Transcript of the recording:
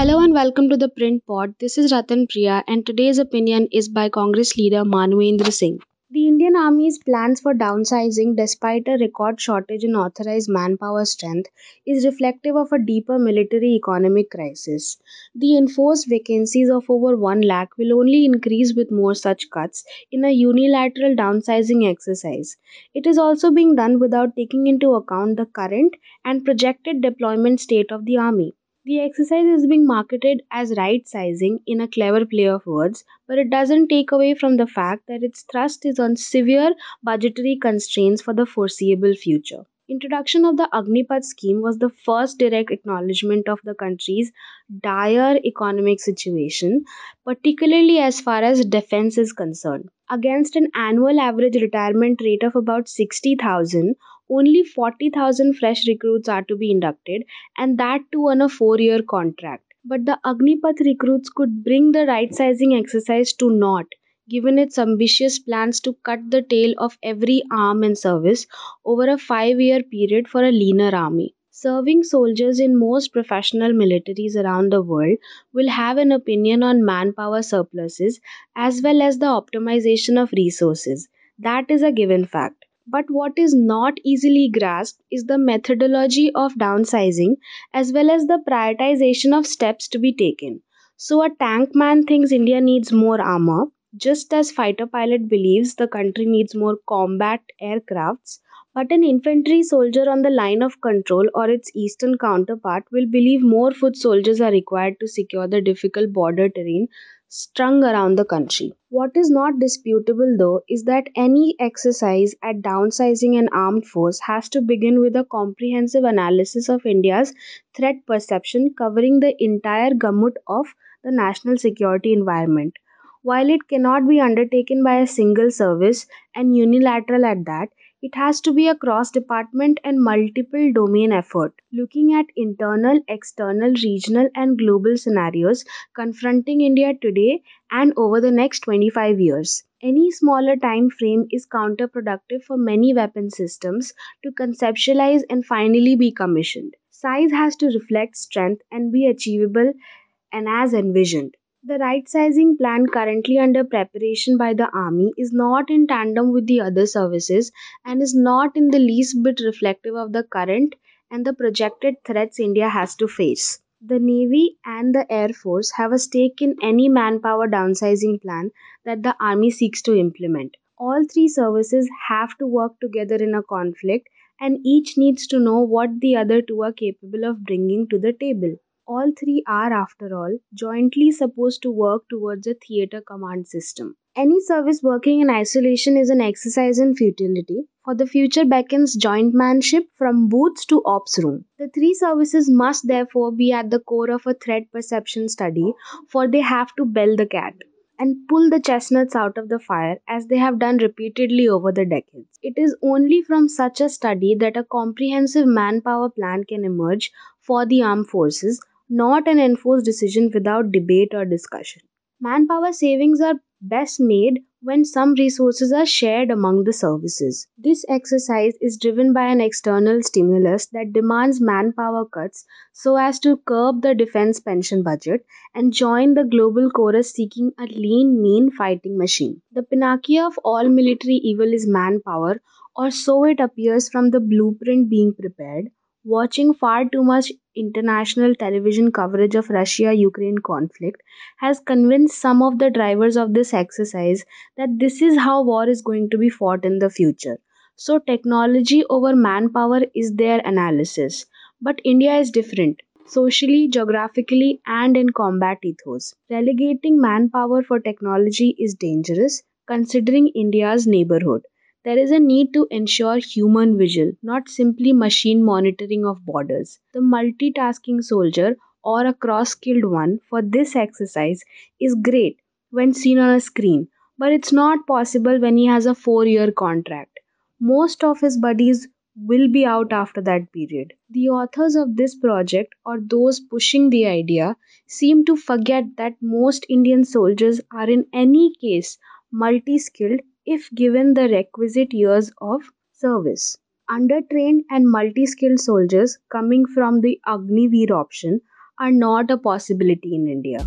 Hello and welcome to the Print Pod. This is Ratan Priya, and today's opinion is by Congress leader Manvendra Singh. The Indian Army's plans for downsizing, despite a record shortage in authorized manpower strength, is reflective of a deeper military economic crisis. The enforced vacancies of over 1 lakh will only increase with more such cuts in a unilateral downsizing exercise. It is also being done without taking into account the current and projected deployment state of the Army. The exercise is being marketed as right sizing in a clever play of words, but it doesn't take away from the fact that its thrust is on severe budgetary constraints for the foreseeable future. Introduction of the Agnipath scheme was the first direct acknowledgement of the country's dire economic situation, particularly as far as defense is concerned. Against an annual average retirement rate of about 60,000, only 40,000 fresh recruits are to be inducted, and that too on a four year contract. But the Agnipath recruits could bring the right sizing exercise to naught, given its ambitious plans to cut the tail of every arm and service over a five year period for a leaner army. Serving soldiers in most professional militaries around the world will have an opinion on manpower surpluses as well as the optimization of resources. That is a given fact. But what is not easily grasped is the methodology of downsizing as well as the prioritization of steps to be taken. So, a tank man thinks India needs more armor, just as fighter pilot believes the country needs more combat aircrafts, but an infantry soldier on the line of control or its eastern counterpart will believe more foot soldiers are required to secure the difficult border terrain strung around the country. What is not disputable, though, is that any exercise at downsizing an armed force has to begin with a comprehensive analysis of India's threat perception covering the entire gamut of the national security environment. While it cannot be undertaken by a single service and unilateral at that, it has to be a cross department and multiple domain effort, looking at internal, external, regional, and global scenarios confronting India today and over the next 25 years. Any smaller time frame is counterproductive for many weapon systems to conceptualize and finally be commissioned. Size has to reflect strength and be achievable and as envisioned. The right sizing plan currently under preparation by the Army is not in tandem with the other services and is not in the least bit reflective of the current and the projected threats India has to face. The Navy and the Air Force have a stake in any manpower downsizing plan that the Army seeks to implement. All three services have to work together in a conflict, and each needs to know what the other two are capable of bringing to the table all three are, after all, jointly supposed to work towards a theater command system. Any service working in isolation is an exercise in futility, for the future beckons joint manship from booths to ops room. The three services must therefore be at the core of a threat perception study, for they have to bell the cat and pull the chestnuts out of the fire as they have done repeatedly over the decades. It is only from such a study that a comprehensive manpower plan can emerge for the armed forces, not an enforced decision without debate or discussion. Manpower savings are best made when some resources are shared among the services. This exercise is driven by an external stimulus that demands manpower cuts so as to curb the defense pension budget and join the global chorus seeking a lean, mean fighting machine. The panacea of all military evil is manpower, or so it appears from the blueprint being prepared Watching far too much international television coverage of Russia Ukraine conflict has convinced some of the drivers of this exercise that this is how war is going to be fought in the future. So, technology over manpower is their analysis. But India is different socially, geographically, and in combat ethos. Relegating manpower for technology is dangerous considering India's neighborhood. There is a need to ensure human vigil, not simply machine monitoring of borders. The multitasking soldier or a cross skilled one for this exercise is great when seen on a screen, but it's not possible when he has a four year contract. Most of his buddies will be out after that period. The authors of this project, or those pushing the idea, seem to forget that most Indian soldiers are in any case multi skilled if given the requisite years of service. Undertrained and multi skilled soldiers coming from the Agniveer option are not a possibility in India.